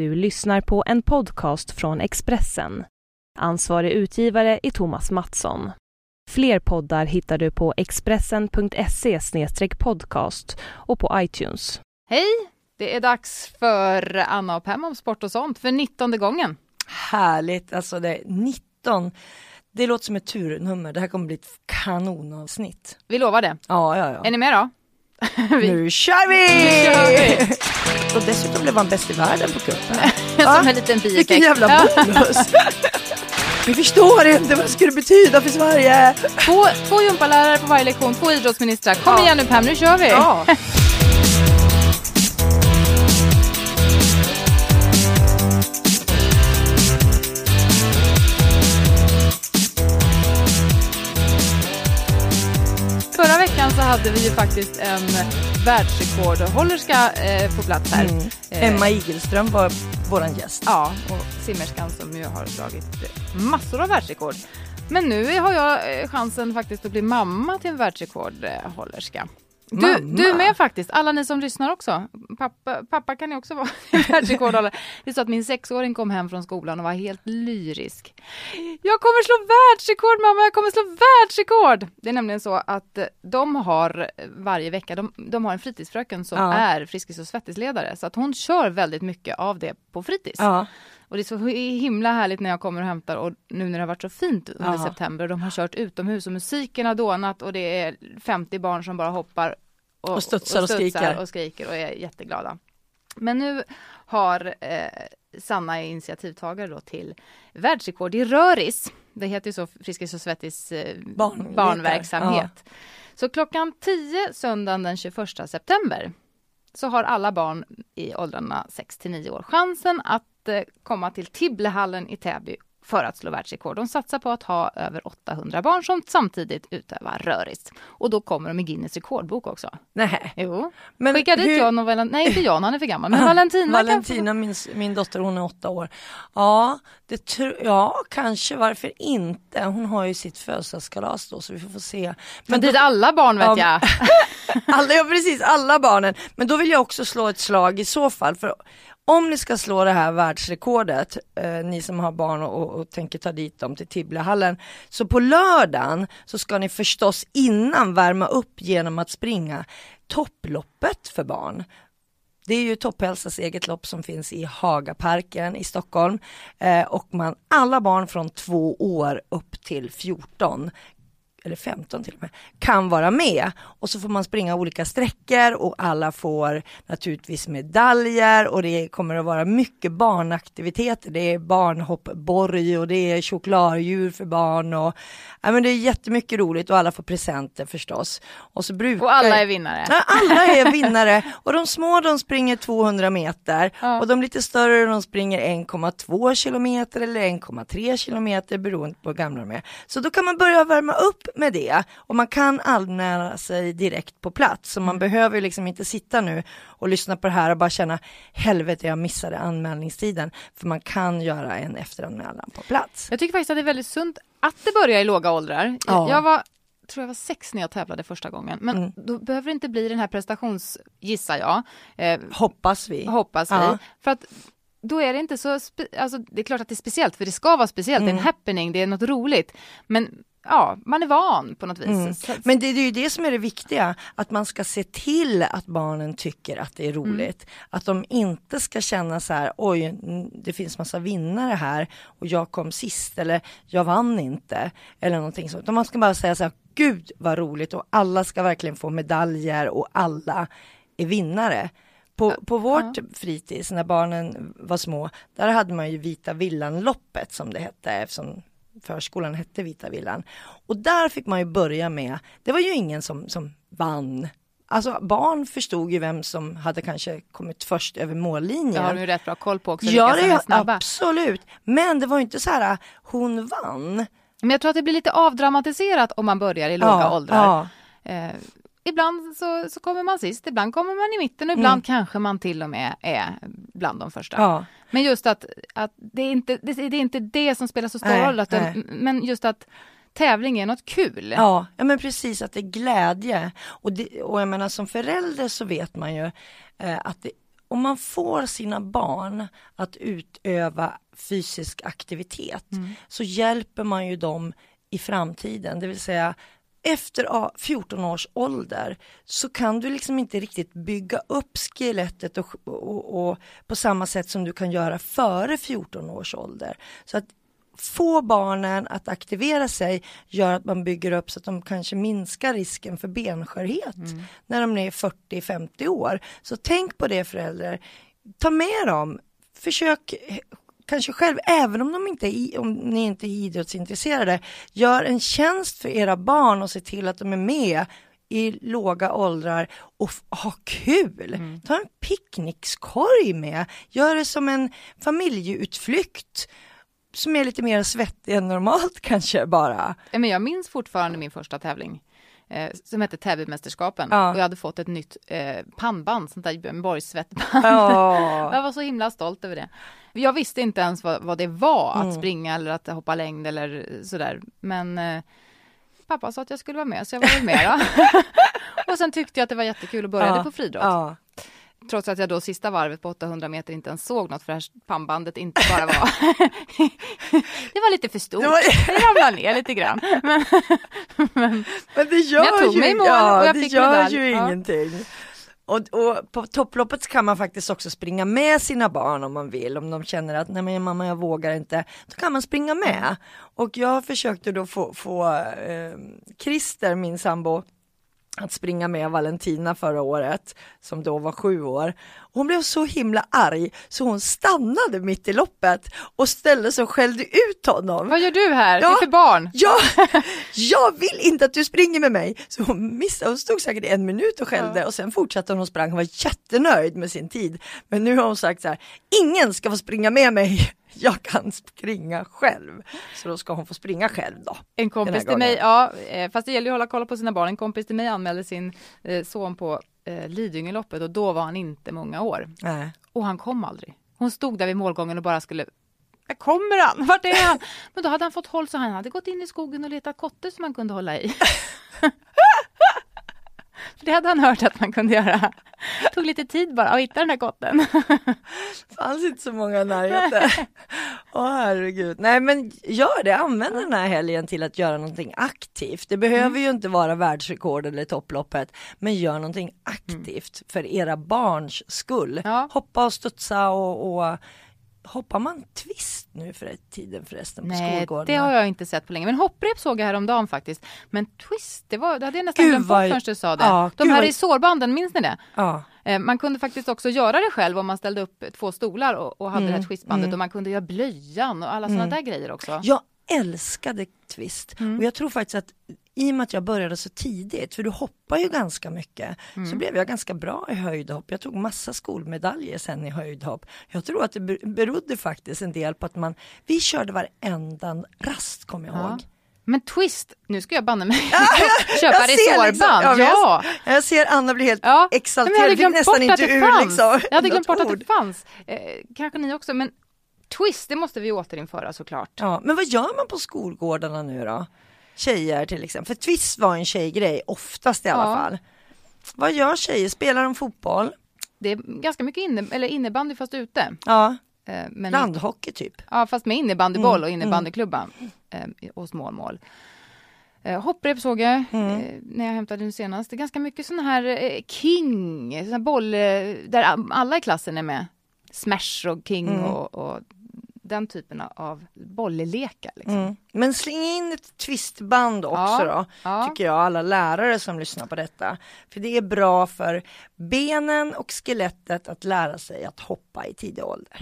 Du lyssnar på en podcast från Expressen. Ansvarig utgivare är Thomas Mattsson. Fler poddar hittar du på expressen.se podcast och på iTunes. Hej! Det är dags för Anna och Pem om sport och sånt för nittonde gången. Härligt, alltså det är 19. Det låter som ett turnummer, det här kommer bli ett kanonavsnitt. Vi lovar det. Ja, ja, ja. Är ni med då? Nu kör vi! Nu kör vi! Och dessutom blev han bäst i världen på cupen. Som en liten bieffekt. Vilken jävla bonus! Vi förstår inte vad det skulle betyda för Sverige. Två, två gympalärare på varje lektion, två idrottsministrar. Kom Ja. igen nu Pam, nu kör vi! Ja. Förra veckan så hade vi ju faktiskt en världsrekordhållerska eh, på plats här. Mm. Eh, Emma Igelström var våran gäst. Ja, och simmerskan som ju har slagit massor av världsrekord. Men nu har jag eh, chansen faktiskt att bli mamma till en världsrekordhållerska. Du, Mamma? du med faktiskt, alla ni som lyssnar också. Pappa, pappa kan ju också vara världsrekordhållare. Det är så att min sexåring kom hem från skolan och var helt lyrisk. Jag kommer slå världsrekord mamma, jag kommer slå världsrekord! Det är nämligen så att de har varje vecka, de, de har en fritidsfröken som Ja. är Friskis och svettisledare. Så att hon kör väldigt mycket av det på fritids. Ja. Och det är så himla härligt när jag kommer och hämtar och nu när det har varit så fint under Ja. september. De har kört utomhus och musiken har dånat och det är 50 barn som bara hoppar Och studsar och skriker. och skriker och är jätteglada. Men nu har eh, Sanna är initiativtagare då till världsrekord i röris. Det heter ju så Friskis och Svettis eh, Barn- barnverksamhet. Så klockan 10 söndagen den 21 september så har alla barn i åldrarna 6 till 9 år chansen att eh, komma till Tibblehallen i Täby för att slå världsrekord. De satsar på att ha över 800 barn som samtidigt utövar röris. Och då kommer de i Guinness rekordbok också. Nej. Jo. Men Skicka dit hur- John och Valentina, nej inte John, han är för gammal, men Valentina, Valentina, min, min dotter, hon är åtta år. Ja, det tr- ja, kanske, varför inte? Hon har ju sitt födelsedagskalas då, så vi får få se. Men Men dit då, alla barn vet Ja, jag. alla, ja, precis, alla barnen. Men då vill jag också slå ett slag i så fall, för om ni ska slå det här världsrekordet, eh, ni som har barn och, och, och tänker ta dit dem till Tibblehallen, så på lördagen så ska ni förstås innan värma upp genom att springa topploppet för barn. Det är ju Topphälsas eget lopp som finns i Hagaparken i Stockholm eh, och man, alla barn från två år upp till 14 eller 15 till och med, kan vara med. Och så får man springa olika sträckor och alla får naturligtvis medaljer och det kommer att vara mycket barnaktiviteter. Det är barnhoppborg och det är chokladdjur för barn och ja, men det är jättemycket roligt och alla får presenter förstås. Och, så brukar, Och alla är vinnare. Ja, alla är vinnare och de små de springer 200 meter Ja. och de lite större de springer 1,2 kilometer eller 1,3 kilometer beroende på hur gamla de är. Så då kan man börja värma upp med det och man kan anmäla sig direkt på plats. Så man behöver liksom inte sitta nu och lyssna på det här och bara känna helvete jag missade anmälningstiden. För man kan göra en efteranmälan på plats. Jag tycker faktiskt att det är väldigt sunt att det börjar i låga åldrar. Ja. Jag var tror jag var sex när jag tävlade första gången. Men Mm. då behöver det inte bli den här prestations, gissar jag, eh, Hoppas vi. hoppas vi. Ja. För att då är det inte så, alltså det är klart att det är speciellt, för det ska vara speciellt, det är en Mm. happening, det är något roligt. Men ja, man är van på något vis. Mm. Men det, det är ju det som är det viktiga, att man ska se till att barnen tycker att det är roligt. Att de inte ska känna så här, oj, mm, det finns massa vinnare här och jag kom sist eller jag vann inte. Eller någonting sånt. Utan Man ska bara säga så här, gud vad roligt och alla ska verkligen få medaljer och alla är vinnare. På, på vårt fritids när barnen var små, där hade man ju Vita villan-loppet som det hette eftersom förskolan hette Vita villan. Och där fick man ju börja med, det var ju ingen som, som vann. Alltså barn förstod ju vem som hade kanske kommit först över mållinjen. det har du ju rätt bra koll på också, Ja, det är snabba. absolut. Men det var ju inte så här, hon vann. Men jag tror att det blir lite avdramatiserat om man börjar i låga ja, åldrar. Ja. Eh, ibland så, så kommer man sist, ibland kommer man i mitten och ibland Mm. kanske man till och med är bland de första. Ja. Men just att, att det, är inte, det, det är inte det som spelar så stor Nej, roll, att det, nej. men just att tävling är något kul. Ja, ja men precis att det är glädje. Och, det, och jag menar som förälder så vet man ju eh, att det om man får sina barn att utöva fysisk aktivitet så hjälper man ju dem i framtiden, det vill säga efter ja, 14 års ålder så kan du liksom inte riktigt bygga upp skelettet och, och, och på samma sätt som du kan göra före 14 års ålder. Så att få barnen att aktivera sig gör att man bygger upp så att de kanske minskar risken för benskörhet när de är 40-50 år. Så tänk på det föräldrar. Ta med dem. Försök kanske själv, även om, de inte är, om ni inte är idrottsintresserade, gör en tjänst för era barn och se till att de är med i låga åldrar och ha kul. Ta en picknickskorg med, gör det som en familjeutflykt som är lite mer svettig än normalt kanske bara. Men jag minns fortfarande min första tävling. Eh, som hette Täbymästerskapen. Ja. Och jag hade fått ett nytt eh, pannband, sånt där Björn Borgs svettband. Ja. Jag var så himla stolt över det. Jag visste inte ens vad, vad det var att Mm. springa eller att hoppa längd eller sådär. Men eh, pappa sa att jag skulle vara med så jag var väl med då. och sen tyckte jag att det var jättekul och började Ja. på friidrott. Trots att jag då sista varvet på 800 meter inte ens såg något för det här pannbandet inte bara var... det var lite för stort. Det var- Det ramlade ner lite grann. Men, men Men det gör jag tog ju, mig i mål ja, och jag det fick gör medalj. ju Ja. ingenting. Och, och på topploppet kan man faktiskt också springa med sina barn om man vill. Om de känner att nej men mamma jag vågar inte. Då kan man springa med. Och jag försökte då få, få eh, Christer, min sambo, att springa med Valentina förra året, som då var sju år. Hon blev så himla arg så hon stannade mitt i loppet och ställde sig och skällde ut honom. vad gör du här? Ja. Det är för barn. Ja, jag vill inte att du springer med mig. Så hon missade, hon stod säkert en minut och skällde och sen fortsatte hon och sprang. Hon var jättenöjd med sin tid. Men nu har hon sagt så här, ingen ska få springa med mig. Jag kan springa själv. Så då ska hon få springa själv då. En kompis till mig, ja, eh, fast det gäller ju att hålla koll på sina barn. En kompis till mig anmälde sin eh, son på eh, Lidingöloppet och då var han inte många år. Nej. Och han kom aldrig. Hon stod där vid målgången och bara skulle "Där kommer han? Vart är han? Men då hade han fått håll så han hade gått in i skogen och letat kotte som han kunde hålla i. För det hade han hört att man kunde göra. Tog lite tid bara att hitta den där kotten. fanns inte så många i närheten. Åh herregud. Nej men gör det, använd den här helgen till att göra någonting aktivt. Det behöver Mm. ju inte vara världsrekord eller topploppet, men gör någonting aktivt för era barns skull. Mm. Ja. Hoppa och studsa och, och hoppar man twist nu för tiden förresten på Nej, skolgården? det har jag inte sett på länge. Men hopprep såg jag häromdagen faktiskt. Men twist, det, var, det hade jag nästan glömt bort förrän du sa det. Ja, De här vad- i sårbanden, minns ni det? Ja. Eh, Man kunde faktiskt också göra det själv om man ställde upp två stolar och, och hade Mm, det här twistbandet och man kunde göra blöjan och alla sådana där grejer också. Jag älskade twist Mm. och jag tror faktiskt att i och med att jag började så tidigt, för du hoppar ju ganska mycket, Mm. så blev jag ganska bra i höjdhopp. Jag tog massa skolmedaljer sen i höjdhopp. Jag tror att det ber- berodde faktiskt en del på att man, vi körde varenda rast kommer jag Ja. ihåg. Men twist, nu ska jag banne mig köpa ser liksom- resårband. ja, men jag- ja. Jag ser Anna bli helt Ja, men jag exalterad, hade nästan att inte ur liksom. Jag hade glömt bort att ord. det fanns. Eh, kanske ni också, men twist, det måste vi återinföra såklart. Ja, men vad gör man på skolgårdarna nu då? Tjejer till exempel, för twist var en tjejgrej, oftast i alla Ja. fall. Vad gör tjejer? Spelar de fotboll? Det är ganska mycket inne, eller innebandy fast ute. Ja, Eh, men landhockey typ. Ja, fast med innebandyboll Mm, och innebandyklubban eh, och småmål. Eh, hopprep såg jag Mm. eh, när jag hämtade den senast. Det är ganska mycket sådana här eh, king, såna boll, eh, där alla i klassen är med. Smash och king Mm. och, och den typen av bolllekar. Liksom. Mm. Men släng in ett twistband också Ja, då, ja. tycker jag, alla lärare som lyssnar på detta. För det är bra för benen och skelettet att lära sig att hoppa i tidig ålder.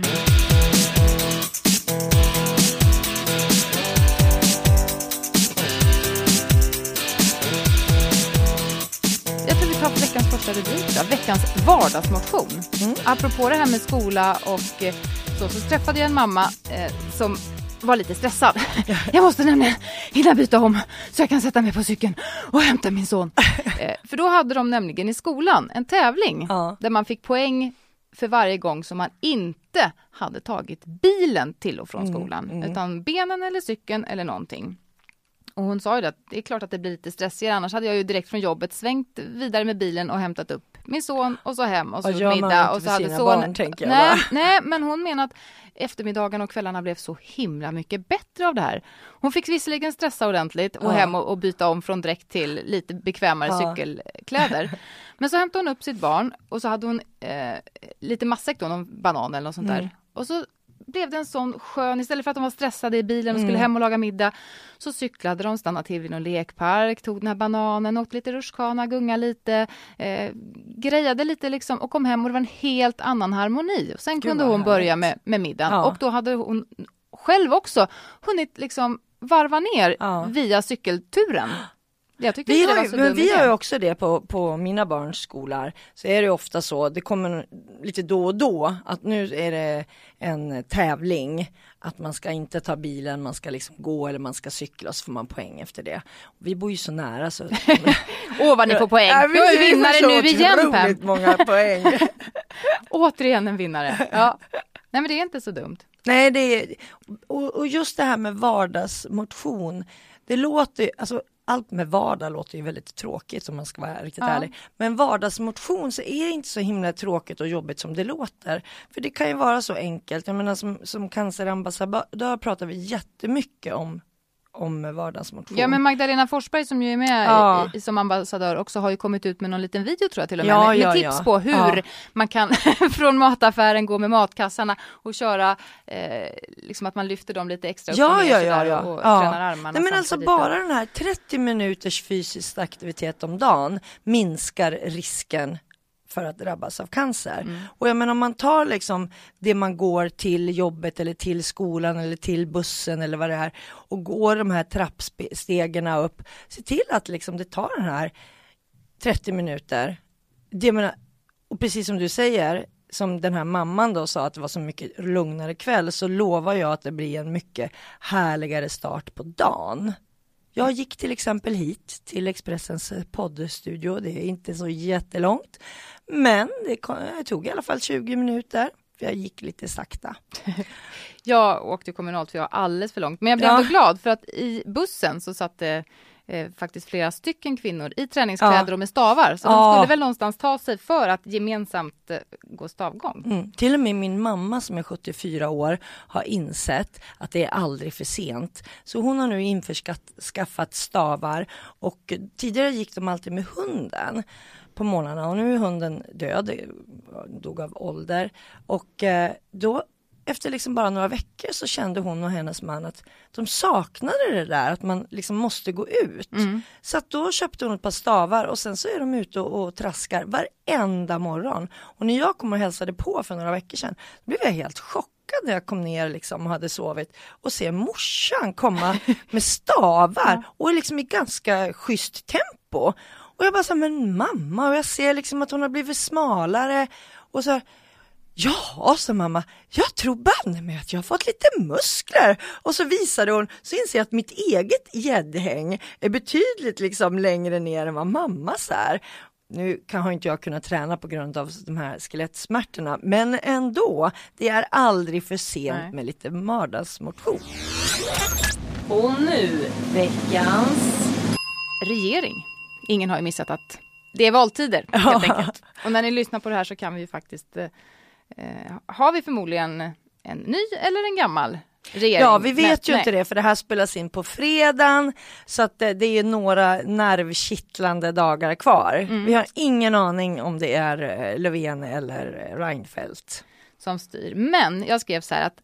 Jag tror vi tar veckans första rubrik då. Veckans vardagsmotion. Mm. Apropå det här med skola och eh, så, så träffade jag en mamma eh, som var lite stressad. Jag måste nämligen hinna byta om så jag kan sätta mig på cykeln och hämta min son. Eh, för då hade de nämligen i skolan en tävling Ja. där man fick poäng för varje gång som man inte hade tagit bilen till och från Mm, skolan. mm. Utan benen eller cykeln eller någonting. Och hon sa ju att det är klart att det blir lite stressigare annars hade jag ju direkt från jobbet svängt vidare med bilen och hämtat upp min son och så hem och så man middag och så hade son... barn, tänker jag nej, nej, men hon menar att eftermiddagen och kvällarna blev så himla mycket bättre av det här. Hon fick visserligen stressa ordentligt och Ja. hem och, och byta om från dräkt till lite bekvämare Ja. cykelkläder. Men så hämtade hon upp sitt barn och så hade hon eh, lite matsäck då, någon banan eller något sånt Mm. där. Och så blev det en sån skön, istället för att de var stressade i bilen och skulle Mm. hem och laga middag, så cyklade de, stannade till vid någon lekpark, tog den här bananen, åkte lite rutschkana, gunga lite, eh, grejade lite liksom och kom hem och det var en helt annan harmoni. Och sen Gud, kunde hon börja med, med middagen Ja. och då hade hon själv också hunnit liksom varva ner Ja. via cykelturen. Jag tyckte Vi inte det var ju, men vi har ju också det på, på mina barns skolor. Så är det ofta så, det kommer lite då och då att nu är det en tävling. Att man ska inte ta bilen, man ska liksom gå eller man ska cykla så får man poäng efter det. Vi bor ju så nära så... Åh vad ni får poäng! Ja, är vi får vinnare nu igen Pam! många poäng. Återigen en vinnare. Ja. Nej men det är inte så dumt. Nej, det är, och, och just det här med vardagsmotion. Det låter, alltså allt med vardag låter ju väldigt tråkigt om man ska vara riktigt Ja. ärlig. Men vardagsmotion så är det inte så himla tråkigt och jobbigt som det låter. För det kan ju vara så enkelt. Jag menar som, som cancerambassadör pratar vi jättemycket om, om vardagsmotion. Ja men Magdalena Forsberg som ju är med Ja. i, som ambassadör också har ju kommit ut med någon liten video tror jag till och med. Ja, med, med ja, tips ja. på hur Ja. man kan från mataffären gå med matkassarna och köra eh, liksom att man lyfter dem lite extra upp Ja, och ner ja, ja, ja. och Ja. tränar armarna Nej men alltså bara den här 30 minuters fysisk aktivitet om dagen minskar risken för att drabbas av cancer. Mm. Och jag menar om man tar liksom det man går till jobbet eller till skolan eller till bussen eller vad det är och går de här trappstegen upp, se till att liksom det tar den här 30 minuter. Det menar, och precis som du säger, som den här mamman då sa att det var så mycket lugnare kväll, så lovar jag att det blir en mycket härligare start på dagen. Jag gick till exempel hit till Expressens eh, poddstudio, det är inte så jättelångt, men det tog i alla fall 20 minuter, för jag gick lite sakta. Jag åkte kommunalt för jag var alldeles för långt. Men jag blev Ja. ändå glad för att i bussen så satt det eh, faktiskt flera stycken kvinnor i träningskläder Ja. och med stavar. Så de Ja. skulle väl någonstans ta sig för att gemensamt eh, gå stavgång. Mm. Till och med min mamma som är 74 år har insett att det är aldrig för sent. Så hon har nu införskaffat stavar och tidigare gick de alltid med hunden på morgnarna och nu är hunden död, dog av ålder. Och eh, då efter liksom bara några veckor så kände hon och hennes man att de saknade det där att man liksom måste gå ut. Så att då köpte hon ett par stavar och sen så är de ute och, och traskar varenda morgon. Och när jag kom och hälsade på för några veckor sedan, blev jag helt chockad när jag kom ner liksom och hade sovit och se morsan komma med stavar och liksom i ganska schysst tempo. Och jag bara sa, men mamma, och jag ser liksom att hon har blivit smalare och så här, Ja, sa mamma, jag tror banne mig att jag har fått lite muskler. Och så visade hon, så inser jag att mitt eget gäddhäng är betydligt liksom längre ner än vad mammas är. Nu kan har inte jag kunnat träna på grund av de här skelettsmärtorna, men ändå, det är aldrig för sent Nej. med lite vardagsmotion. Och nu, veckans... regering. Ingen har ju missat att det är valtider helt enkelt. Och när ni lyssnar på det här så kan vi ju faktiskt, eh, har vi förmodligen en ny eller en gammal regering? Ja, vi vet Men- ju nej. inte det för det här spelas in på fredagen så att det, det är några nervkittlande dagar kvar. Mm. Vi har ingen aning om det är eh, Löfven eller eh, Reinfeldt. som styr. Men jag skrev så här att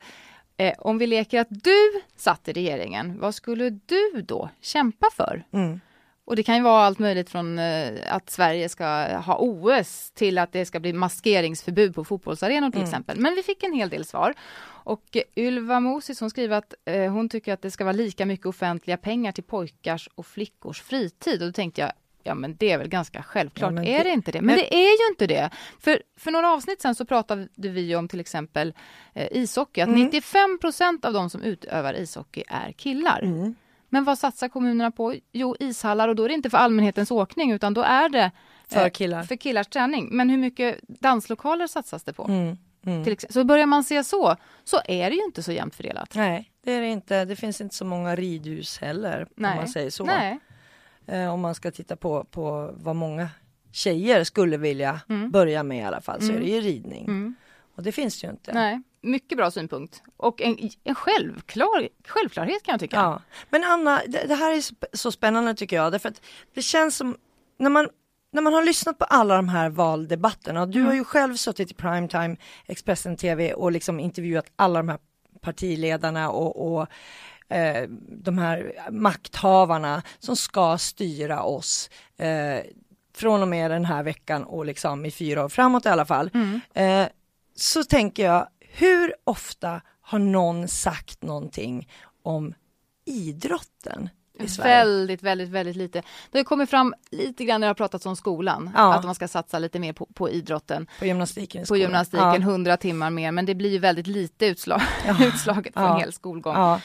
eh, om vi leker att du satt i regeringen, vad skulle du då kämpa för? Mm. Och det kan ju vara allt möjligt från eh, att Sverige ska ha OS till att det ska bli maskeringsförbud på fotbollsarenor till exempel. Men vi fick en hel del svar. Och Ylva Mosis hon skriver att eh, hon tycker att det ska vara lika mycket offentliga pengar till pojkars och flickors fritid. Och då tänkte jag, ja men det är väl ganska självklart, Ja, är det- det inte det? Men, men- det är ju inte det. För, för några avsnitt sen så pratade vi om till exempel eh, ishockey, att Mm. 95 procent av de som utövar ishockey är killar. Mm. Men vad satsar kommunerna på? Jo, ishallar och då är det inte för allmänhetens åkning utan då är det För eh, killar. för killars träning. Men hur mycket danslokaler satsas det på? Mm. Exempel. Så börjar man se så, så är det ju inte så jämnt fördelat. Nej, det är det inte. Det finns inte så många ridhus heller, Nej. om man säger så. Nej. Eh, om man ska titta på, på vad många tjejer skulle vilja Mm. börja med i alla fall, så är det ju ridning. Mm. Och det finns det ju inte. Nej. Mycket bra synpunkt. Och en, en självklar, självklarhet kan jag tycka. Ja. Men Anna, det, det här är så spännande tycker jag, därför att det känns som, när man när man har lyssnat på alla de här valdebatterna, och du Mm. har ju själv suttit i primetime, Expressen TV och liksom intervjuat alla de här partiledarna och, och eh, de här makthavarna som ska styra oss eh, från och med den här veckan och liksom i fyra år framåt i alla fall. Mm. Eh, så tänker jag, hur ofta har någon sagt någonting om idrotten? Väldigt, väldigt, väldigt lite. Det har kommit fram lite grann när det har pratats om skolan. Ja. Att man ska satsa lite mer på, på idrotten. På gymnastiken På gymnastiken, Ja. 100 timmar mer. Men det blir ju väldigt lite utslag, utslaget på Ja. en hel skolgång. Ja.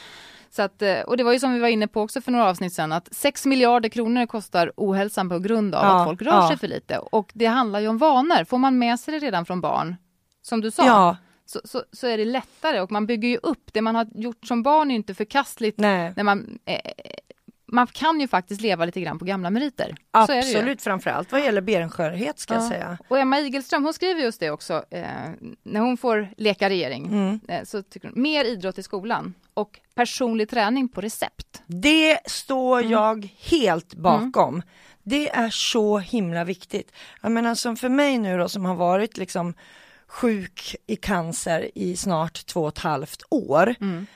Så att, eh, och det var ju som vi var inne på också för några avsnitt sedan att 6 miljarder kronor kostar ohälsan på grund av Ja, att folk rör ja. sig för lite. Och det handlar ju om vanor. Får man med sig det redan från barn, som du sa, ja, så, så, så är det lättare. Och man bygger ju upp, det man har gjort som barn är ju inte förkastligt. nej. När man, eh, man kan ju faktiskt leva lite grann på gamla meriter. Absolut, framförallt vad gäller benskörhet ska jag Ja. säga. Och Emma Igelström hon skriver just det också, eh, när hon får leka regering. Mm. Eh, så tycker hon, mer idrott i skolan och personlig träning på recept. Det står Mm. jag helt bakom. Det är så himla viktigt. Jag menar som för mig nu då som har varit liksom sjuk i cancer i snart två och ett halvt år. Mm.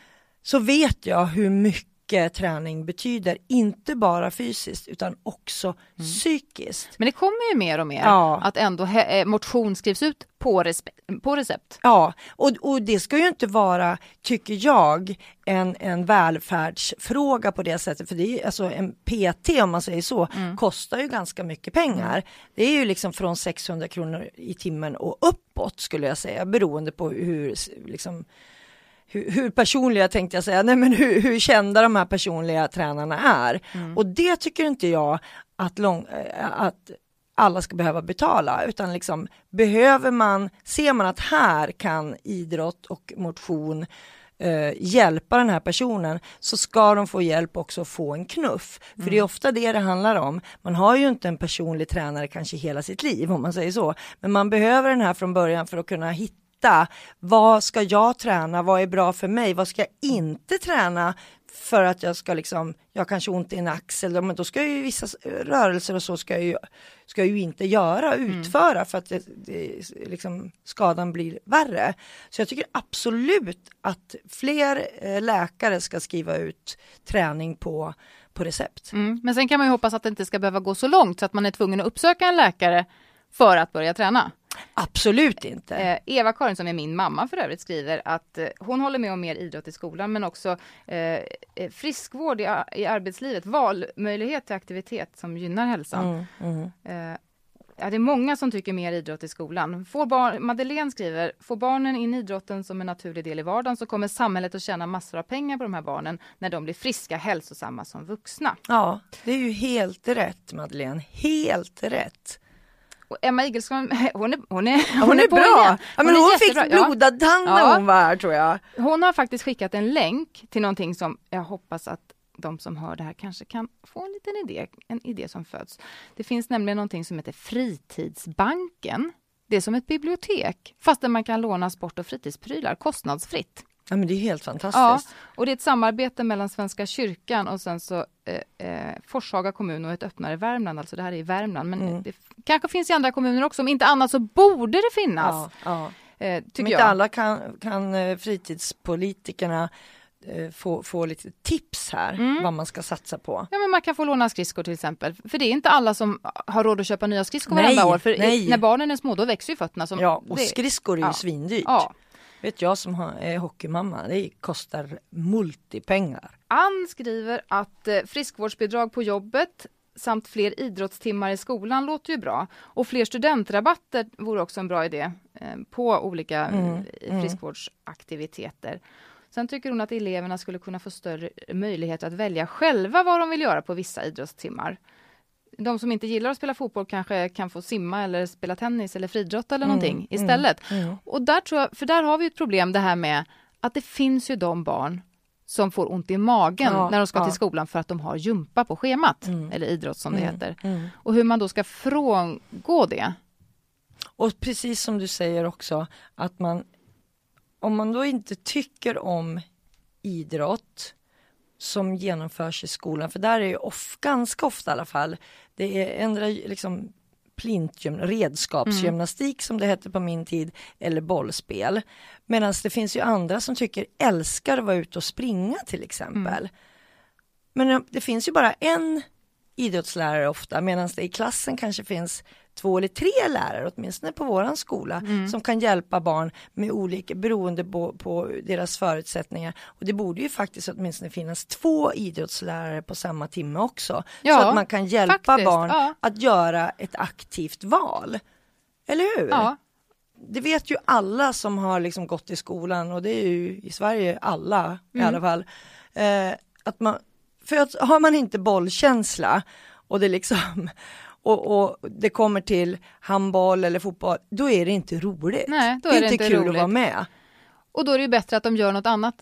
Så vet jag hur mycket träning betyder, inte bara fysiskt utan också psykiskt. Men det kommer ju mer och mer Ja. att ändå eh, motion skrivs ut på, på recept. Ja, och, och det ska ju inte vara, tycker jag, en, en välfärdsfråga på det sättet. För det är alltså en PT om man säger så, kostar ju ganska mycket pengar. Det är ju liksom från 600 kronor i timmen och uppåt skulle jag säga, beroende på hur liksom hur, hur personliga tänkte jag säga, nej men hur, hur kända de här personliga tränarna är. Och det tycker inte jag att, lång, eh, att alla ska behöva betala, utan liksom behöver man, ser man att här kan idrott och motion eh, hjälpa den här personen så ska de få hjälp också att få en knuff. För det är ofta det det handlar om. Man har ju inte en personlig tränare kanske hela sitt liv om man säger så. Men man behöver den här från början för att kunna hitta vad ska jag träna, vad är bra för mig, vad ska jag inte träna för att jag ska liksom, jag kanske ont i en axel, men då ska jag ju vissa rörelser och så ska jag ju, ska jag ju inte göra, utföra för att det, det, liksom, skadan blir värre. Så jag tycker absolut att fler eh, läkare ska skriva ut träning på, på recept. Mm. Men sen kan man ju hoppas att det inte ska behöva gå så långt så att man är tvungen att uppsöka en läkare för att börja träna. Absolut inte. Eh, Eva-Karin som är min mamma för övrigt skriver att eh, hon håller med om mer idrott i skolan men också eh, eh, friskvård i, i arbetslivet, valmöjlighet till aktivitet som gynnar hälsan. Mm, mm. Eh, ja, det är många som tycker mer idrott i skolan. Får barn, Madeleine skriver, får barnen in idrotten som en naturlig del i vardagen så kommer samhället att tjäna massor av pengar på de här barnen när de blir friska, hälsosamma som vuxna. Ja, det är ju helt rätt Madeleine, helt rätt. Emma Igelström, hon är, hon är, Ja, hon, är på bra. Ja, men hon, fick jättebra. Ja. blodad tand när Ja. hon var här tror jag. Hon har faktiskt skickat en länk till någonting som jag hoppas att de som hör det här kanske kan få en liten idé, en idé som föds. Det finns nämligen någonting som heter Fritidsbanken. Det är som ett bibliotek, fast där man kan låna sport och fritidsprylar kostnadsfritt. Ja men det är helt Ja, fantastiskt. och det är ett samarbete mellan Svenska kyrkan och sen så eh, eh, Forshaga kommun och ett öppnare Värmland, alltså det här är i Värmland, men Mm. det kanske finns i andra kommuner också, om inte annat så borde det finnas, Ja, ja. eh, tycker inte alla kan, kan eh, fritidspolitikerna eh, få, få lite tips här Mm. vad man ska satsa på. Ja men man kan få låna skridskor till exempel. För det är inte alla som har råd att köpa nya skridskor Nej, varenda år. För nej. när barnen är små då växer ju fötterna. Som Ja, och det, skridskor är ju ja. svindyrt. Ja. Vet jag som är hockeymamma, det kostar multipengar. Ann skriver att eh, friskvårdsbidrag på jobbet samt fler idrottstimmar i skolan låter ju bra. Och fler studentrabatter vore också en bra idé eh, på olika Mm, eh, mm. friskvårdsaktiviteter. Sen tycker hon att eleverna skulle kunna få större möjlighet att välja själva vad de vill göra på vissa idrottstimmar. De som inte gillar att spela fotboll kanske kan få simma eller spela tennis eller friidrotta eller Mm, någonting mm, istället. Mm. Och där tror jag, för där har vi ett problem det här med att det finns ju de barn som får ont i magen Ja, när de ska ja. till skolan för att de har gympa på schemat, Mm. eller idrott som det Mm, heter. mm. Och hur man då ska frångå det. Och precis som du säger också att man om man då inte tycker om idrott som genomförs i skolan, för där är ju of, ganska ofta i alla fall, det är ändra liksom plintgym, redskapsgymnastik som det hette på min tid, eller bollspel. Medan det finns ju andra som tycker älskar att vara ute och springa till exempel. Men eh, det finns ju bara en idrottslärare ofta, medan det i klassen kanske finns två eller tre lärare, åtminstone på våran skola, som kan hjälpa barn med olika, beroende på, på deras förutsättningar. Och det borde ju faktiskt åtminstone finnas två idrottslärare på samma timme också. så Ja, att man kan hjälpa faktiskt, barn ja. att göra ett aktivt val. Eller hur? Ja, det vet ju alla som har liksom gått i skolan och det är ju i Sverige alla i Mm. alla fall. Eh, att man, för att har man inte bollkänsla och det liksom och, och det kommer till handboll eller fotboll, då är det inte roligt. Nej, då det är är det inte inte kul att roligt. vara med. och då är det ju bättre att de gör något annat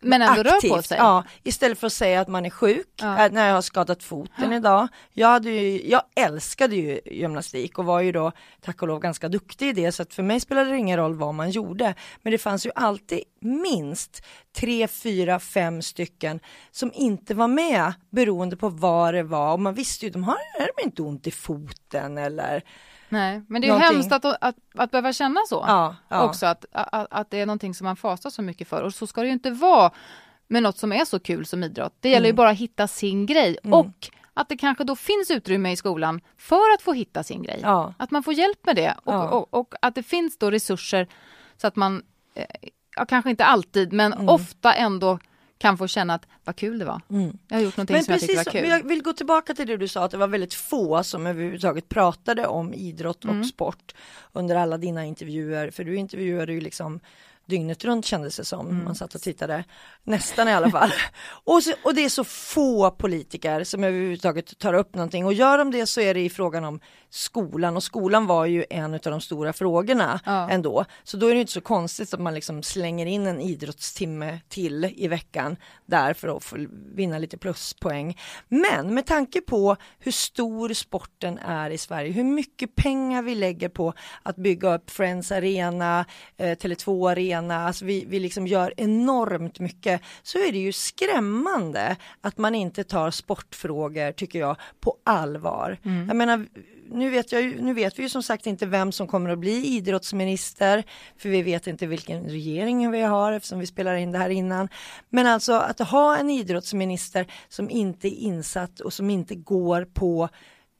men ändå rör på sig. Ja, istället för att säga att man är sjuk, Ja. äh, när jag har skadat foten idag. Jag, hade ju, jag älskade ju gymnastik och var ju då tack och lov ganska duktig i det så att för mig spelade det ingen roll vad man gjorde. Men det fanns ju alltid minst tre, fyra, fem stycken som inte var med beroende på vad det var och man visste ju, de har de inte ont i foten eller Nej, men det är ju Någonting. hemskt att, att, att behöva känna så. ja, ja. Också att, att, att det är någonting som man fasar så mycket för. Och så ska det ju inte vara med något som är så kul som idrott. Det gäller ju Mm. bara att hitta sin grej. Mm. Och att det kanske då finns utrymme i skolan för att få hitta sin grej. ja. Att man får hjälp med det. Och, och, och att det finns då resurser så att man, eh, kanske inte alltid, men Mm. ofta ändå kan få känna att vad kul det var. Mm. Jag har gjort någonting Men som jag tyckte var precis, kul. men jag vill gå tillbaka till det du sa att det var väldigt få som överhuvudtaget pratade om idrott och Mm. sport under alla dina intervjuer, för du intervjuade ju liksom dygnet runt kändes det som, Mm. man satt och tittade, nästan i alla fall. och, så, och det är så få politiker som överhuvudtaget tar upp någonting och gör de det så är det i frågan om skolan och skolan var ju en av de stora frågorna Ja. ändå. Så då är det inte så konstigt att man liksom slänger in en idrottstimme till i veckan där för att få vinna lite pluspoäng. Men med tanke på hur stor sporten är i Sverige, hur mycket pengar vi lägger på att bygga upp Friends Arena, eh, Tele2 Arena, alltså vi, vi liksom gör enormt mycket, så är det ju skrämmande att man inte tar sportfrågor, tycker jag, på allvar. Jag menar, nu vet, jag, nu vet vi ju som sagt inte vem som kommer att bli idrottsminister, för vi vet inte vilken regering vi har eftersom vi spelar in det här innan. Men alltså att ha en idrottsminister som inte är insatt och som inte går på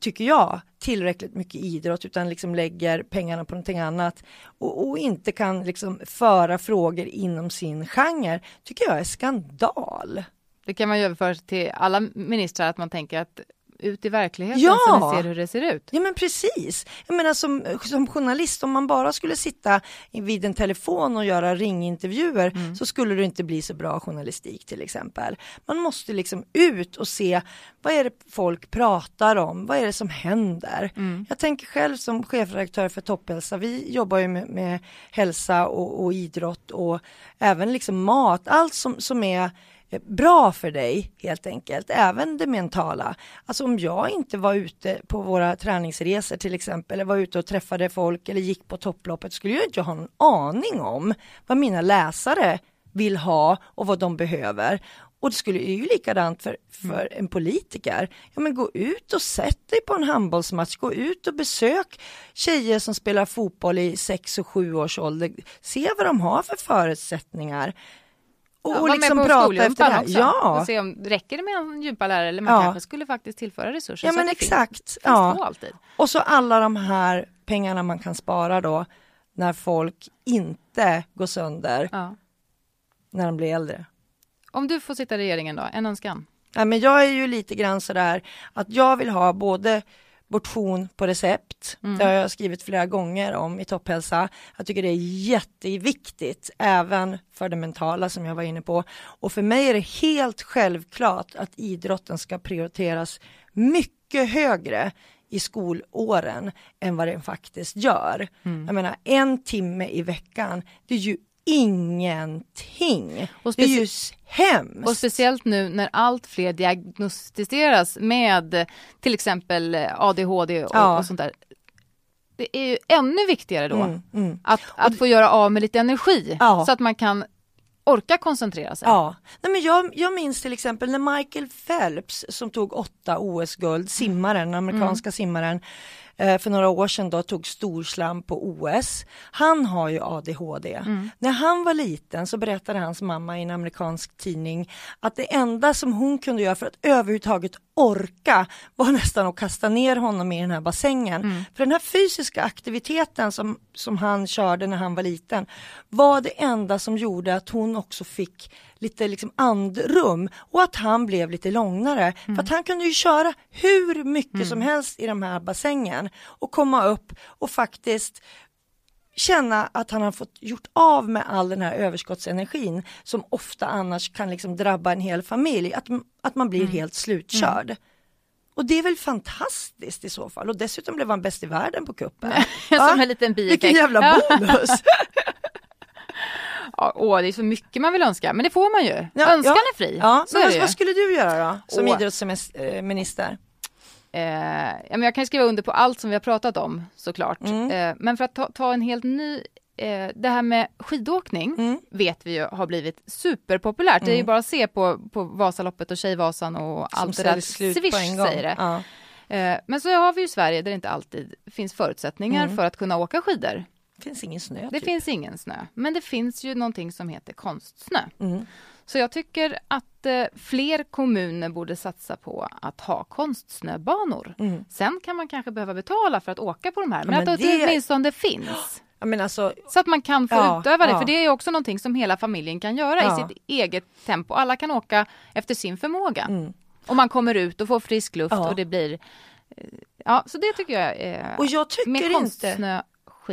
tycker jag, tillräckligt mycket idrott utan liksom lägger pengarna på någonting annat och, och inte kan liksom föra frågor inom sin genre, tycker jag är skandal. Det kan man ju överföra till alla ministrar, att man tänker att ut i verkligheten Ja! så ni ser hur det ser ut. Ja men precis. Jag menar som, som journalist, om man bara skulle sitta vid en telefon och göra ringintervjuer så skulle det inte bli så bra journalistik till exempel. Man måste liksom ut och se vad är det folk pratar om, vad är det som händer. Jag tänker själv som chefredaktör för Topphälsa, vi jobbar ju med, med hälsa och, och idrott och även liksom mat, allt som, som är bra för dig helt enkelt, även det mentala. Alltså om jag inte var ute på våra träningsresor till exempel, eller var ute och träffade folk eller gick på topploppet, skulle jag inte ha någon aning om vad mina läsare vill ha och vad de behöver. Och det skulle ju likadant för, för en politiker. Ja men gå ut och sätt dig på en handbollsmatch, gå ut och besök tjejer som spelar fotboll i 6 och 7 års ålder. Se vad de har för förutsättningar. Och, Ja, och liksom prata efter det här. också. Ja, Och se om räcker det med en gympalärare eller man Ja. kanske skulle faktiskt tillföra resurser. ja men exakt. Finns, finns ja. två alltid. Och så alla de här pengarna man kan spara då när folk inte går sönder Ja. när de blir äldre. Om du får sitta i regeringen då, en önskan? Ja, men jag är ju lite grann sådär att jag vill ha både motion på recept, det har jag skrivit flera gånger om i Topphälsa. Jag tycker det är jätteviktigt, även för det mentala som jag var inne på. Och för mig är det helt självklart att idrotten ska prioriteras mycket högre i skolåren än vad den faktiskt gör. Jag menar en timme i veckan, det är ju ingenting. Och det är ju hemskt. Och speciellt nu när allt fler diagnostiseras med till exempel ADHD och, Ja. och sånt där. Det är ju ännu viktigare då Mm, mm. att, att få göra av med lite energi Ja. så att man kan orka koncentrera sig. Ja, Nej, men jag, jag minns till exempel när Michael Phelps som tog åtta OS-guld, simmaren, den amerikanska simmaren, eh, för några år sedan då tog storslam på OS. Han har ju ADHD. När han var liten så berättade hans mamma i en amerikansk tidning att det enda som hon kunde göra för att överhuvudtaget orka var nästan att kasta ner honom i den här bassängen. För den här fysiska aktiviteten som, som han körde när han var liten var det enda som gjorde att hon också fick lite liksom andrum och att han blev lite lugnare. För att han kunde ju köra hur mycket som helst i de här bassängen och komma upp och faktiskt känna att han har fått gjort av med all den här överskottsenergin som ofta annars kan liksom drabba en hel familj, att, att man blir helt slutkörd. Och det är väl fantastiskt i så fall och dessutom blev han bäst i världen på kuppen. Som en liten bieffekt. Vilken jävla bonus! Ja, åh, det är så mycket man vill önska, men det får man ju. Ja, Önskan ja. är fri. Ja, så men är vad, skulle du göra då som Åh. idrottsminister? Eh, ja, men jag kan skriva under på allt som vi har pratat om såklart. Mm. Eh, men för att ta, ta en helt ny, eh, det här med skidåkning Mm. vet vi ju har blivit superpopulärt. Det är ju bara att se på, på Vasaloppet och Tjejvasan och Som allt det där. slut på Swish en gång. säger det. Ja. Eh, men så har vi ju Sverige där det inte alltid finns förutsättningar Mm. för att kunna åka skidor. Det finns ingen snö. Det typ. finns ingen snö, men det finns ju någonting som heter konstsnö. Mm. Så jag tycker att eh, fler kommuner borde satsa på att ha konstsnöbanor. Mm. Sen kan man kanske behöva betala för att åka på de här, men, men att det- det åtminstone finns. Ja, men alltså, Så att man kan få Ja, utöva det, ja. för det är också någonting som hela familjen kan göra Ja. i sitt eget tempo. Alla kan åka efter sin förmåga. mm. Och man kommer ut och får frisk luft Ja. och det blir... eh, Ja, så det tycker jag är... och jag tycker med inte...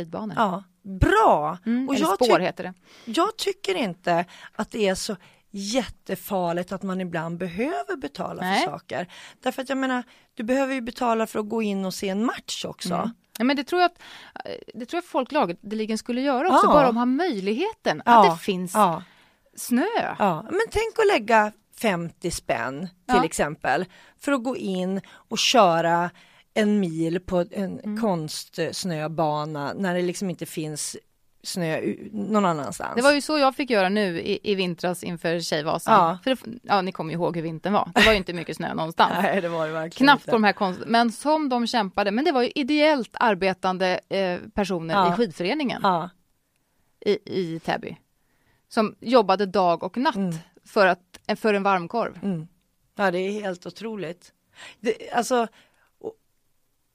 skidbanor. Ja, bra! Mm, och eller jag, spår heter det. jag tycker inte att det är så jättefarligt att man ibland behöver betala Nej. för saker. Därför att jag menar, du behöver ju betala för att gå in och se en match också. Mm. Ja, men det tror jag att eh, det tror jag folk lagligen skulle göra också, Ja. bara de har möjligheten Ja, att det finns Ja, snö. ja, men tänk att lägga 50 spänn till exempel för att gå in och köra en mil på en Mm. konstsnöbana när det liksom inte finns snö någon annanstans. Det var ju så jag fick göra nu i, i vintras inför Tjejvasan. Ja. För det, ja, ni kommer ju ihåg hur vintern var. Det var ju inte mycket snö någonstans. Nej, det var det verkligen Knappt inte. de här konst... Men som de kämpade. Men det var ju ideellt arbetande eh, personer Ja. i skidföreningen Ja. i, i Täby. Som jobbade dag och natt Mm. för, att, för en varmkorv. Mm. Ja, det är helt otroligt. Det, alltså,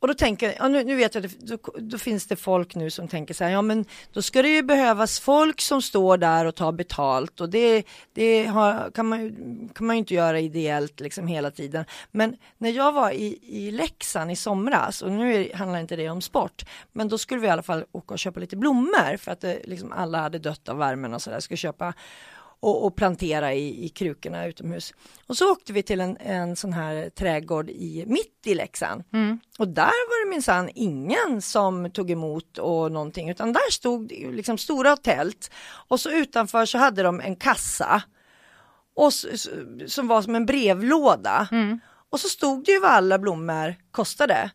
och, då tänker jag, nu, nu vet jag, då, då finns det folk nu som tänker så här, ja men då ska det ju behövas folk som står där och tar betalt och det, det har, kan, man, ju- kan man ju inte göra ideellt liksom hela tiden. Men när jag var i, i Leksand i somras, och nu är, handlar inte det om sport, men då skulle vi i alla fall åka och köpa lite blommor för att det, liksom alla hade dött av värmen och sådär, skulle köpa och, och plantera i, i krukorna utomhus. Och så åkte vi till en, en sån här trädgård i, mitt i Leksand. Mm. Och där var det minsann ingen som tog emot och någonting utan där stod liksom stora tält och så utanför så hade de en kassa och s- s- som var som en brevlåda. Mm. Och så stod det ju vad alla blommor kostade.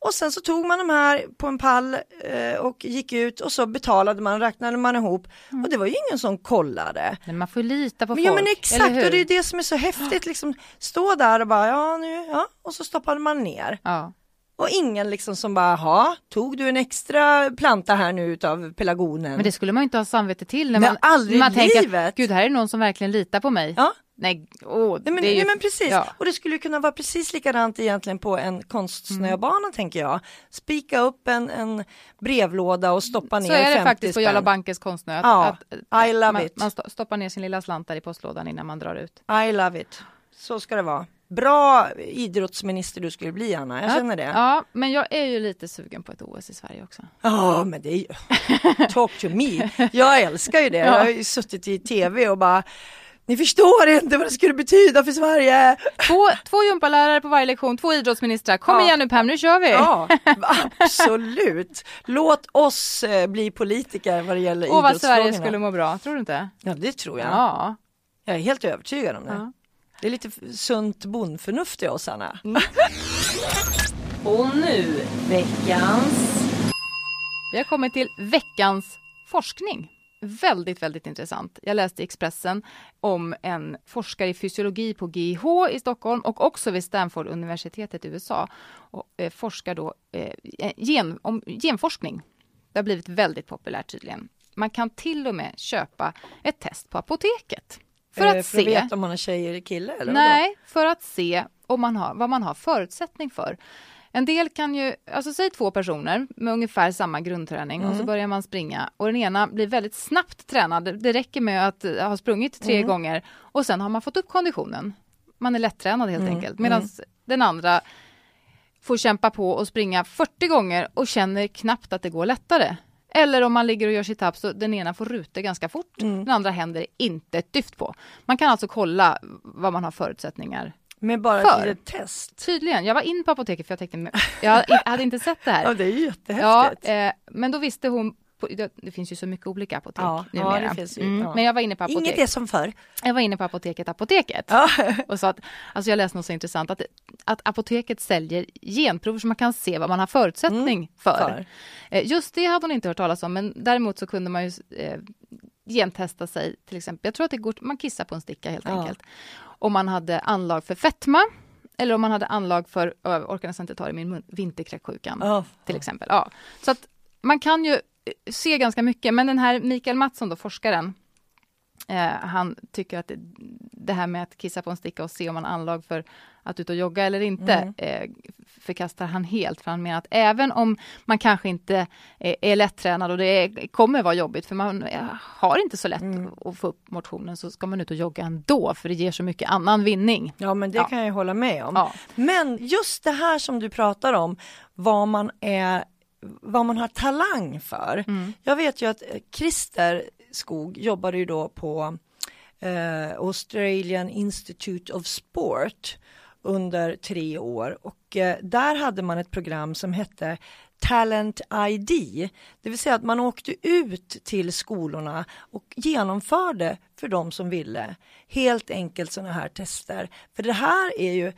Och sen så tog man de här på en pall eh, och gick ut och så betalade man, räknade man ihop och det var ju ingen som kollade. Men man får lita på Men, folk. ja men exakt och det är det som är så häftigt liksom stå där och bara ja nu ja och så stoppade man ner Ja. och ingen liksom som bara ha tog du en extra planta här nu utav pelargonen? Men det skulle man ju inte ha samvete till när Nej, man, aldrig man tänker att gud här är någon som verkligen litar på mig. Ja. Nej, åh, Nej men, ju, nej, men precis, ja. och det skulle ju kunna vara precis likadant egentligen på en konstsnöbana Mm. tänker jag. Spika upp en, en brevlåda och stoppa ner Så är det 50 faktiskt på spänn. Jarla Bankes konstnö. Att, Ja, att, I love man, it. man sto- stoppar ner sin lilla slant där i postlådan innan man drar ut. I love it. Så ska det vara. Bra idrottsminister du skulle bli Anna, jag känner det. Ja, Ja, men jag är ju lite sugen på ett OS i Sverige också. men det är ju... Talk to me. Jag älskar ju det. Jag har ju suttit i tv och bara Ni förstår inte vad det skulle betyda för Sverige! Två, två gympalärare på varje lektion, två idrottsministrar. Kom Ja. igen nu Pam, nu kör vi! Ja, absolut! Låt oss eh, bli politiker vad det gäller Och vad idrottsfrågorna. Sverige skulle må bra, tror du inte? Ja, det tror jag. Ja. Jag är helt övertygad om det. Ja. Det är lite sunt bondförnuft i oss, Anna. Och nu veckans... Vi har kommit till veckans forskning. Väldigt, väldigt intressant. Jag läste i Expressen om en forskare i fysiologi på GIH i Stockholm och också vid Stanford-universitetet i USA. Och, eh, forskar då eh, gen, om genforskning. Det har blivit väldigt populärt tydligen. Man kan till och med köpa ett test på apoteket. För att för att se... veta om man är tjej eller kille eller? Nej, för att se om man har, vad man har förutsättning för. En del kan ju, alltså säg två personer med ungefär samma grundträning och så börjar man springa och den ena blir väldigt snabbt tränad. Det- räcker med att eh, ha sprungit tre gånger och sen har man fått upp konditionen. Man är lättränad helt enkelt. Medan den andra får kämpa på och springa 40 gånger och känner knappt att det går lättare. Eller om man ligger och gör sit-ups så den ena får rutor ganska fort, den andra händer inte ett dyft på. Man kan alltså kolla vad man har förutsättningar. Med bara För. ett litet test? Tydligen, jag var in på apoteket för jag tänkte, jag hade inte sett det Ja, här. det är ju Ja, jättehäftigt. eh, men då visste hon, på, det, finns ju så mycket olika apotek Ja, ja, numera. finns ju, mm, ja. Men jag var inne på apotek. Inget är som förr. Jag var inne på apoteket Apoteket Ja. och sa att, alltså jag läste något så intressant, att, att apoteket säljer genprover så man kan se vad man har förutsättning för. Mm, för. Eh, Just det hade hon inte hört talas om, men däremot så kunde man ju eh, gentesta sig till exempel. Jag tror att det går, man kissar på en sticka helt Ja. enkelt. Om man hade anlag för fetma eller om man hade anlag för, jag orkar nästan inte ta det, min mun, vinterkräksjukan Ja. till exempel. Ja. Så att man kan ju eh, se ganska mycket, men den här Mikael Mattsson då, forskaren, eh, han tycker att det, här med att kissa på en sticka och se om man har anlag för att ut och jogga eller inte Mm. eh, förkastar han helt. För han menar att även om man kanske inte är, är lättränad och det är, kommer vara jobbigt för man eh, har inte så lätt Mm. att få upp motionen så ska man ut och jogga ändå för det ger så mycket annan vinning. Ja men det Ja. kan jag hålla med om. Ja. Men just det här som du pratar om, vad man är vad man har talang för. Mm. Jag vet ju att eh, Christer Skog jobbade ju då på eh, Australian Institute of Sport under tre år och eh, där hade man ett program som hette Talent ID, det vill säga att man åkte ut till skolorna och genomförde för de som ville helt enkelt sådana här tester. För det här är ju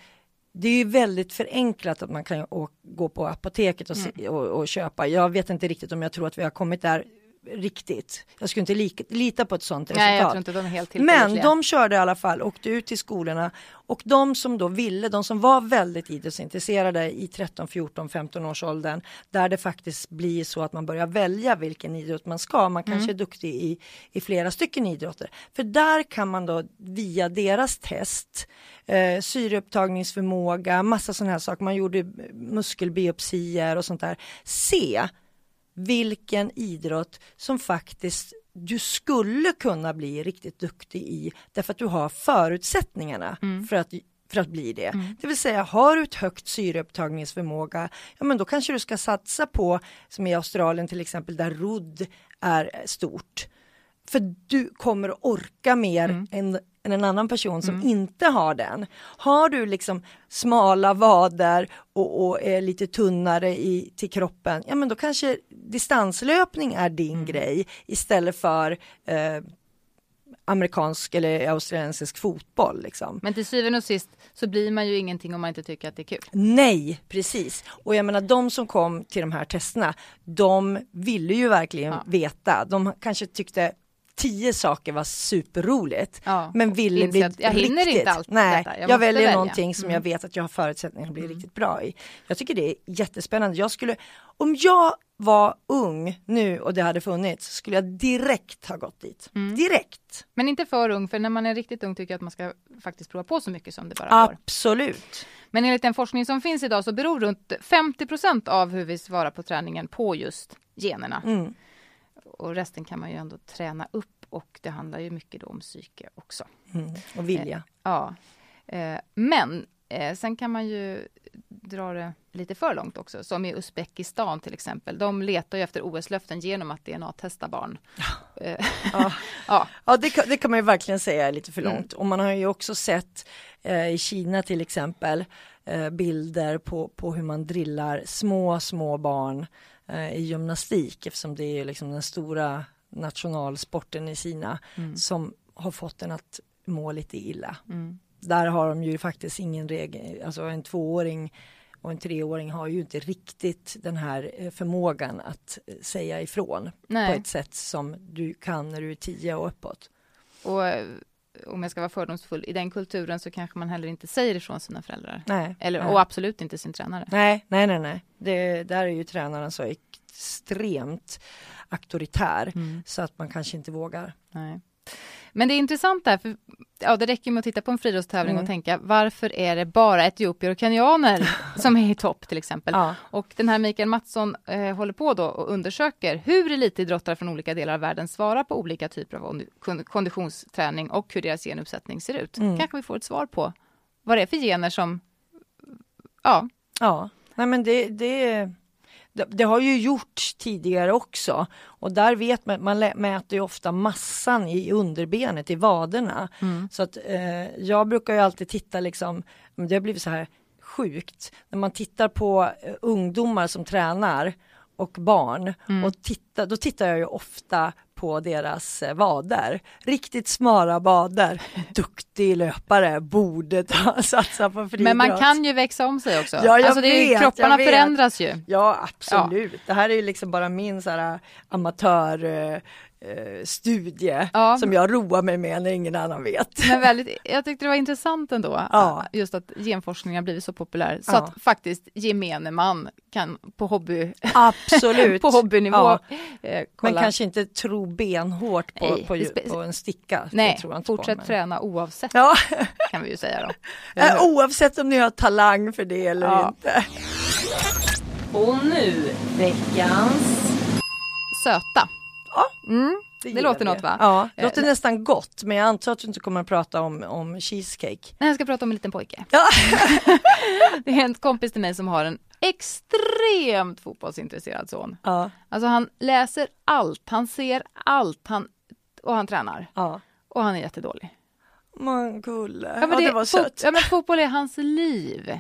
det är ju väldigt förenklat att man kan gå på apoteket och, se, och, och köpa. Jag vet inte riktigt om jag tror att vi har kommit där riktigt. Jag skulle inte lika, lita på ett sådant resultat. Nej, jag tror inte de är helt Men de körde i alla fall, åkte ut till skolorna och de som då ville, de som var väldigt idrottsintresserade i 13, 14, 15 års åldern där det faktiskt blir så att man börjar välja vilken idrott man ska. Man kanske är duktig i, i flera stycken idrotter. För där kan man då via deras test, eh, syreupptagningsförmåga, massa sådana här saker, man gjorde muskelbiopsier och sånt där, se vilken idrott som faktiskt du skulle kunna bli riktigt duktig i därför att du har förutsättningarna för att för att bli det. Det vill säga har du ett högt syreupptagningsförmåga, ja men då kanske du ska satsa på, som i Australien till exempel, där rodd är stort. För du kommer orka mer än, än en annan person som inte har den. Har du liksom smala vader och, och är lite tunnare i, till kroppen, ja men då kanske distanslöpning är din grej istället för eh, amerikansk eller australiensisk fotboll. Liksom. Men till syvende och sist så blir man ju ingenting om man inte tycker att det är kul. Nej, precis. Och jag menar de som kom till de här testerna, de ville ju verkligen Ja. veta. De kanske tyckte tio saker var superroligt. Ja, men ville bli att jag hinner riktigt. inte allt Nej, detta. Jag jag, väljer välja. någonting som Mm. jag vet att jag har förutsättningar att bli riktigt bra i. Jag tycker det är jättespännande. Jag skulle, om jag var ung nu och det hade funnits, skulle jag direkt ha gått dit. Mm. Direkt. Men inte för ung, för när man är riktigt ung tycker jag att man ska faktiskt prova på så mycket som det bara går. Absolut. Men enligt den forskning som finns idag så beror runt 50 procent av hur vi svarar på träningen på just generna. Mm. Och resten kan man ju ändå träna upp och det handlar ju mycket om psyke också. Mm. Och vilja. Ja, eh, men eh, sen kan man ju dra det lite för långt också, som i Uzbekistan till exempel. De letar ju efter OS-löften genom att DNA-testa barn. Eh, Ja, ja. ja det, kan, det kan man ju verkligen säga är lite för Mm. långt. Och man har ju också sett eh, i Kina till exempel eh, bilder på, på hur man drillar små, små barn eh, i gymnastik eftersom det är liksom den stora nationalsporten i Kina Mm. som har fått en att må lite illa. Mm. Där har de ju faktiskt ingen regel, alltså en tvååring och en treåring har ju inte riktigt den här eh, förmågan att eh, säga ifrån på Nej, ett sätt som du kan när du är tio och uppåt. och eh, om jag ska vara fördomsfull, i den kulturen så kanske man heller inte säger ifrån sina föräldrar. Nej, Eller, nej. och absolut inte sin tränare. nej, nej, nej, nej. Det, där är ju tränaren så extremt auktoritär Mm. så att man kanske inte vågar. Nej. Men det är intressant där, för ja, det räcker med att titta på en friidrottstävling Mm. och tänka varför är det bara etiopier och kenyaner som är i topp till exempel. Ja, Och den här Mikael Mattsson eh, håller på då och undersöker hur elitidrottare från olika delar av världen svarar på olika typer av kondi- kon- konditionsträning och hur deras genuppsättning ser ut. Mm. Kanske vi får ett svar på vad det är för gener som, ja, ja. Nej men det, det, det, det har ju gjorts tidigare också. Och där vet man, man mäter ju ofta massan i underbenet, i vaderna. Så att eh, jag brukar ju alltid titta liksom, det har blivit så här sjukt, när man tittar på eh, ungdomar som tränar och barn och titta, då tittar jag ju ofta på deras eh, vader. Riktigt smala vader, duktig löpare, borde ta, satsa på friidrott. men man kan ju växa om sig också. Ja, jag alltså det är, vet, kropparna jag förändras ju. Ja absolut, det här är ju liksom bara min så här amatör eh, eh, studie Ja. som jag roar mig med när ingen annan vet. Men väldigt, jag tyckte det var intressant ändå, Ja. just att genforskning har blivit så populär, så Ja. att faktiskt gemene man kan på, hobby, Absolut. på hobbynivå Ja. eh, kolla. Men kanske inte tro benhårt på, Nej, på, spe- på en sticka. Nej, fortsätt på, träna oavsett Ja, kan vi ju säga då. Eller eh, hur? oavsett om ni har talang för det eller Ja. inte. Och nu veckans... Söta. Ja, Mm. Det gillar låter vi. något, va? Ja, det låter nästan gott men jag antar att du inte kommer att prata om, om cheesecake. Nej, jag ska prata om en liten pojke. Ja. det är en kompis till mig som har en extremt fotbollsintresserad son. Ja, Alltså han läser allt, han ser allt han, och han tränar. ja. Och han är jättedålig. Man kulle. Ja, Ja, men det, var fot- sött. Ja, men fotboll är hans liv.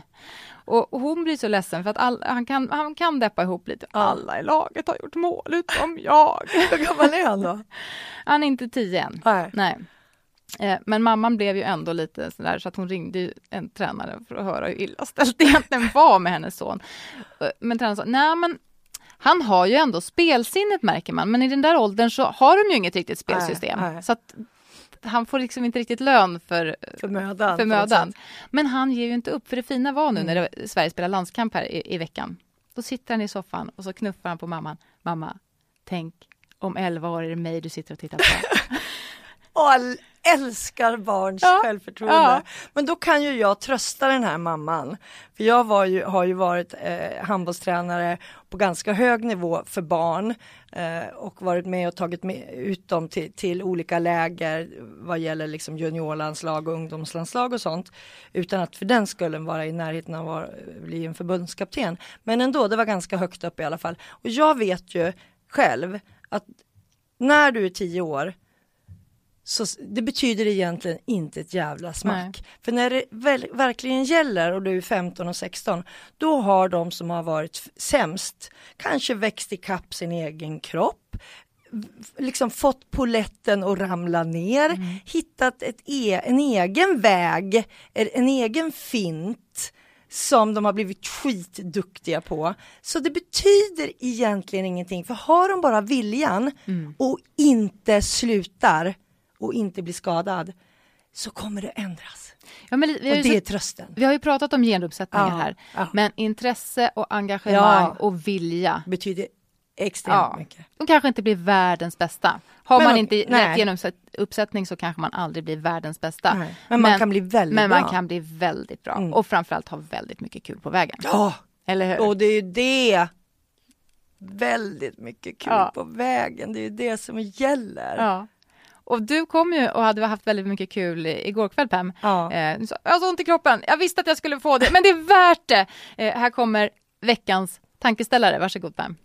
Och, och hon blir så ledsen för att all, han, kan, han kan deppa ihop lite. Alla i laget har gjort mål utom jag. Hur gammal är han då? Han är inte tio än. Nej. Nej. Eh, Men mamman blev ju ändå lite sådär så att hon ringde en tränare för att höra hur illa ställt det egentligen var med hennes son. Eh, Men tränaren sa, nej men han har ju ändå spelsinnet märker man, men i den där åldern så har de ju inget riktigt spelsystem. Nej, nej. Så att han får liksom inte riktigt lön för, För mödan. för mödan. Men han ger ju inte upp, för det fina var nu Mm. när det, Sverige spelar landskamp här i, i veckan. Då sitter han i soffan och så knuffar han på mamman. Mamma, tänk om 11 år är det mig du sitter och tittar på. All- älskar barns Ja, självförtroende. ja. Men då kan ju jag trösta den här mamman. För jag ju, har ju varit eh, handbollstränare på ganska hög nivå för barn eh, och varit med och tagit med, ut dem till, till olika läger vad gäller liksom juniorlandslag och ungdomslandslag och sånt. Utan att för den skulle vara i närheten av att bli en förbundskapten. Men ändå, det var ganska högt upp i alla fall. Och jag vet ju själv att när du är tio år så det betyder egentligen inte ett jävla smack. Nej. För när det väl, verkligen gäller och du är 15 och 16, då har de som har varit sämst kanske växt ikapp sin egen kropp, liksom fått poletten att ramla ner, hittat ett e en egen väg, en en egen fint som de har blivit skitduktiga på. Så det betyder egentligen ingenting, för har de bara viljan och inte slutar och inte blir skadad så kommer det ändras. Ja, men vi, har Och det är trösten. vi har ju pratat om genuppsättningar Ja, här, ja. men intresse och engagemang Ja. och vilja, betyder extremt Ja. mycket. de kanske inte blir världens bästa. Har Men man inte nej. rätt genuppsättning så kanske man aldrig blir världens bästa. Nej, men man kan bli väldigt Men man bra. kan bli väldigt bra Mm. och framförallt ha väldigt mycket kul på vägen. Ja, Eller hur? och det är ju det. Väldigt mycket kul på vägen, det är ju det som gäller. Och du kom ju och hade haft väldigt mycket kul igår kväll Pam. Ja. Eh, jag har så ont i kroppen, jag visste att jag skulle få det, men det är värt det. Eh, här kommer veckans tankeställare, varsågod Pam.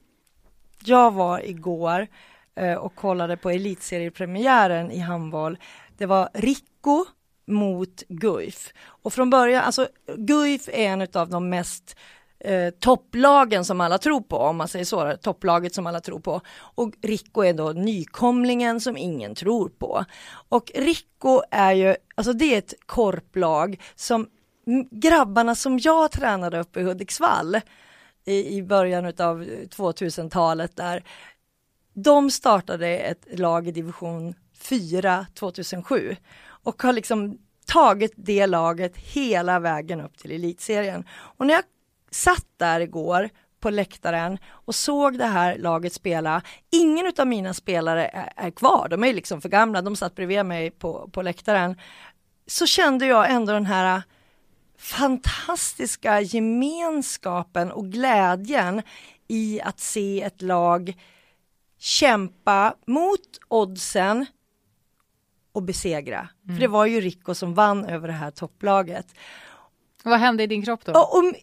Jag var igår eh, och kollade på elitseriepremiären i handboll. Det var Rico mot Guif. Och från början, alltså Guif är en av de mest eh, topplagen som alla tror på, om man säger så, topplaget som alla tror på. Och Rico är då nykomlingen som ingen tror på. Och Rico är ju, alltså det är ett korplag som grabbarna som jag tränade uppe i Hudiksvall i, i början av 2000-talet där, de startade ett lag i division 4 2007 och har liksom tagit det laget hela vägen upp till elitserien. Och när jag satt där igår på läktaren och såg det här laget spela, ingen av mina spelare är, är kvar, de är liksom för gamla, de satt bredvid mig på, på läktaren, så kände jag ändå den här fantastiska gemenskapen och glädjen i att se ett lag kämpa mot oddsen och besegra. För det var ju Rico som vann över det här topplaget. Vad hände i din kropp då? Och, och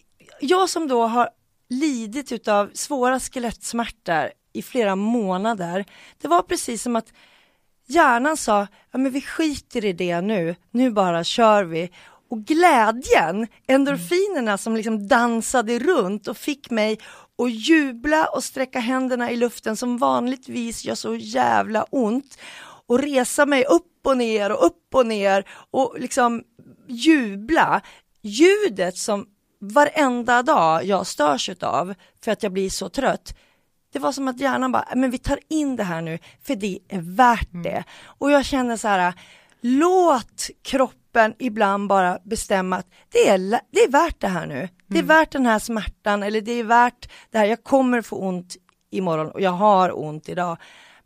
jag som då har lidit utav svåra skelettsmärtor i flera månader, det var precis som att hjärnan sa, ja men vi skiter i det nu, nu bara kör vi. Och glädjen, endorfinerna som liksom dansade runt och fick mig att jubla och sträcka händerna i luften som vanligtvis gör så jävla ont och resa mig upp och ner och upp och ner och liksom jubla. Ljudet som varenda dag jag störs av för att jag blir så trött. Det var som att hjärnan bara, men vi tar in det här nu för det är värt det. Och jag känner så här, låt kroppen ibland bara bestämma att det är, det är värt det här nu. Det är värt den här smärtan eller det är värt det här, jag kommer få ont imorgon och jag har ont idag.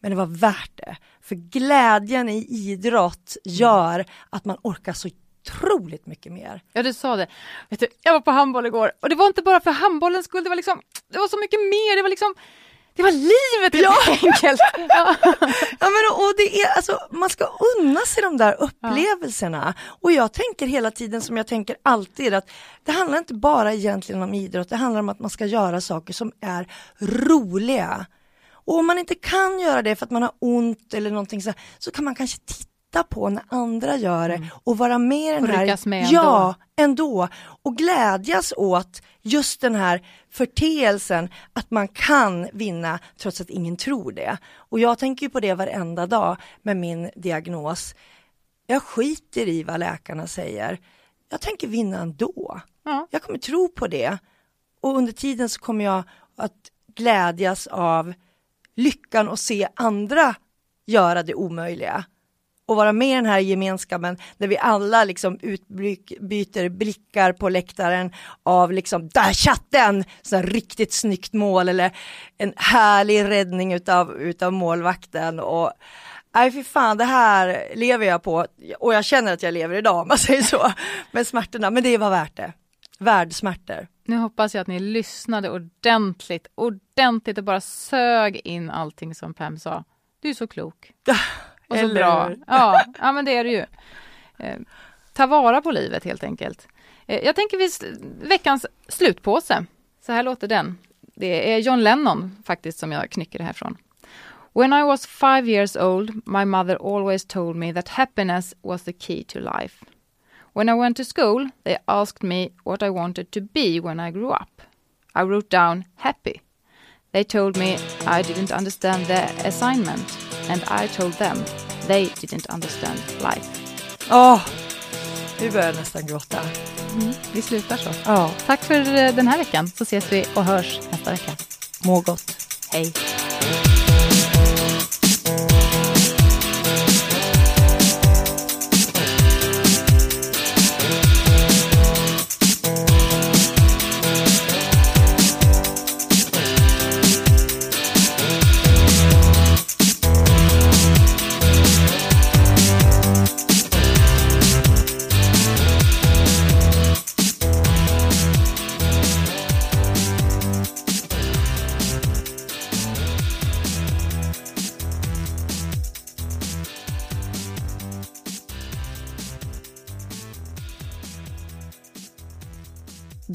Men det var värt det. För glädjen i idrott gör att man orkar så otroligt mycket mer. Ja, du sa det. Vet du, jag var på handboll igår och det var inte bara för handbollens skull, det var liksom, det var så mycket mer, det var liksom det var livet helt Ja. enkelt. Ja. Ja men och det är alltså, man ska unna sig de där upplevelserna. Och jag tänker hela tiden som jag tänker alltid att det handlar inte bara egentligen om idrott, det handlar om att man ska göra saker som är roliga. Och om man inte kan göra det för att man har ont eller någonting så, så kan man kanske titta på när andra gör det och vara med i den Och här, med ja, ändå. Och glädjas åt just den här förteelsen att man kan vinna trots att ingen tror det. Och jag tänker ju på det varenda dag med min diagnos. Jag skiter i vad läkarna säger. Jag tänker vinna ändå. Ja. Jag kommer tro på det. Och under tiden så kommer jag att glädjas av lyckan och se andra göra det omöjliga. Och vara med i den här gemenskapen där vi alla liksom utbyter blickar på läktaren av liksom, där chatten! Så riktigt snyggt mål eller en härlig räddning utav, utav målvakten. Och Nej fy fan, det här lever jag på och jag känner att jag lever idag om man säger så. Med smärtorna, men det var värt det. Världsmärtor. Nu hoppas jag att ni lyssnade ordentligt, ordentligt och bara sög in allting som Pam sa. Du är så klok. Och så Eller bra. Ja, ja, men det är det ju. Eh, ta vara på livet helt enkelt. Eh, jag tänker vi veckans slutpåse. Så här låter den. Det är John Lennon faktiskt som jag knycker det här från. When I was five years old, my mother always told me that happiness was the key to life. When I went to school, they asked me what I wanted to be when I grew up. I wrote down happy. They told me I didn't understand the assignment, and I told them they didn't understand life. Åh, nu börjar jag nästan gråta. Vi slutar så. Ja, Tack för eh, den här veckan, så ses vi och hörs nästa vecka. må gott. Hej!